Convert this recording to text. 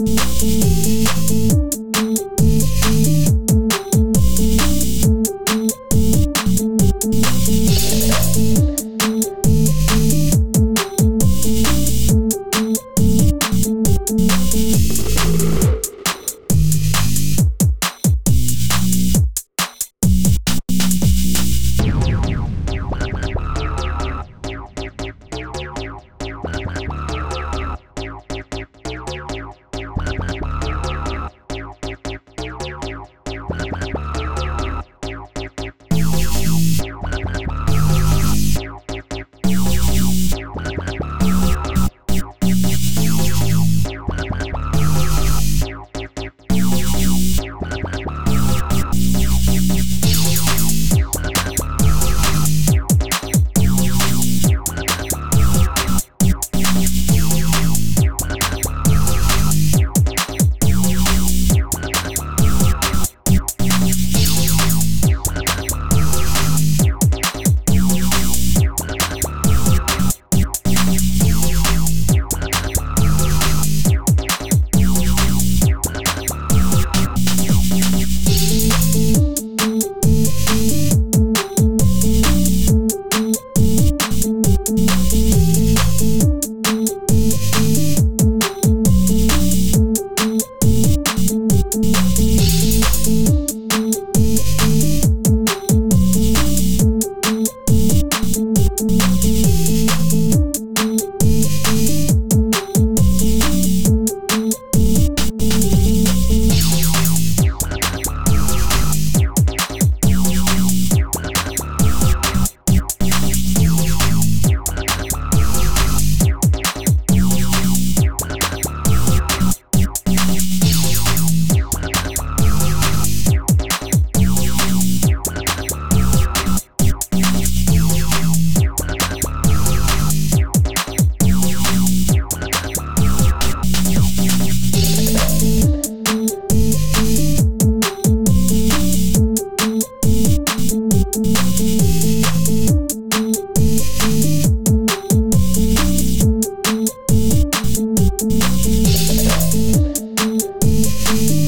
Música Thank you.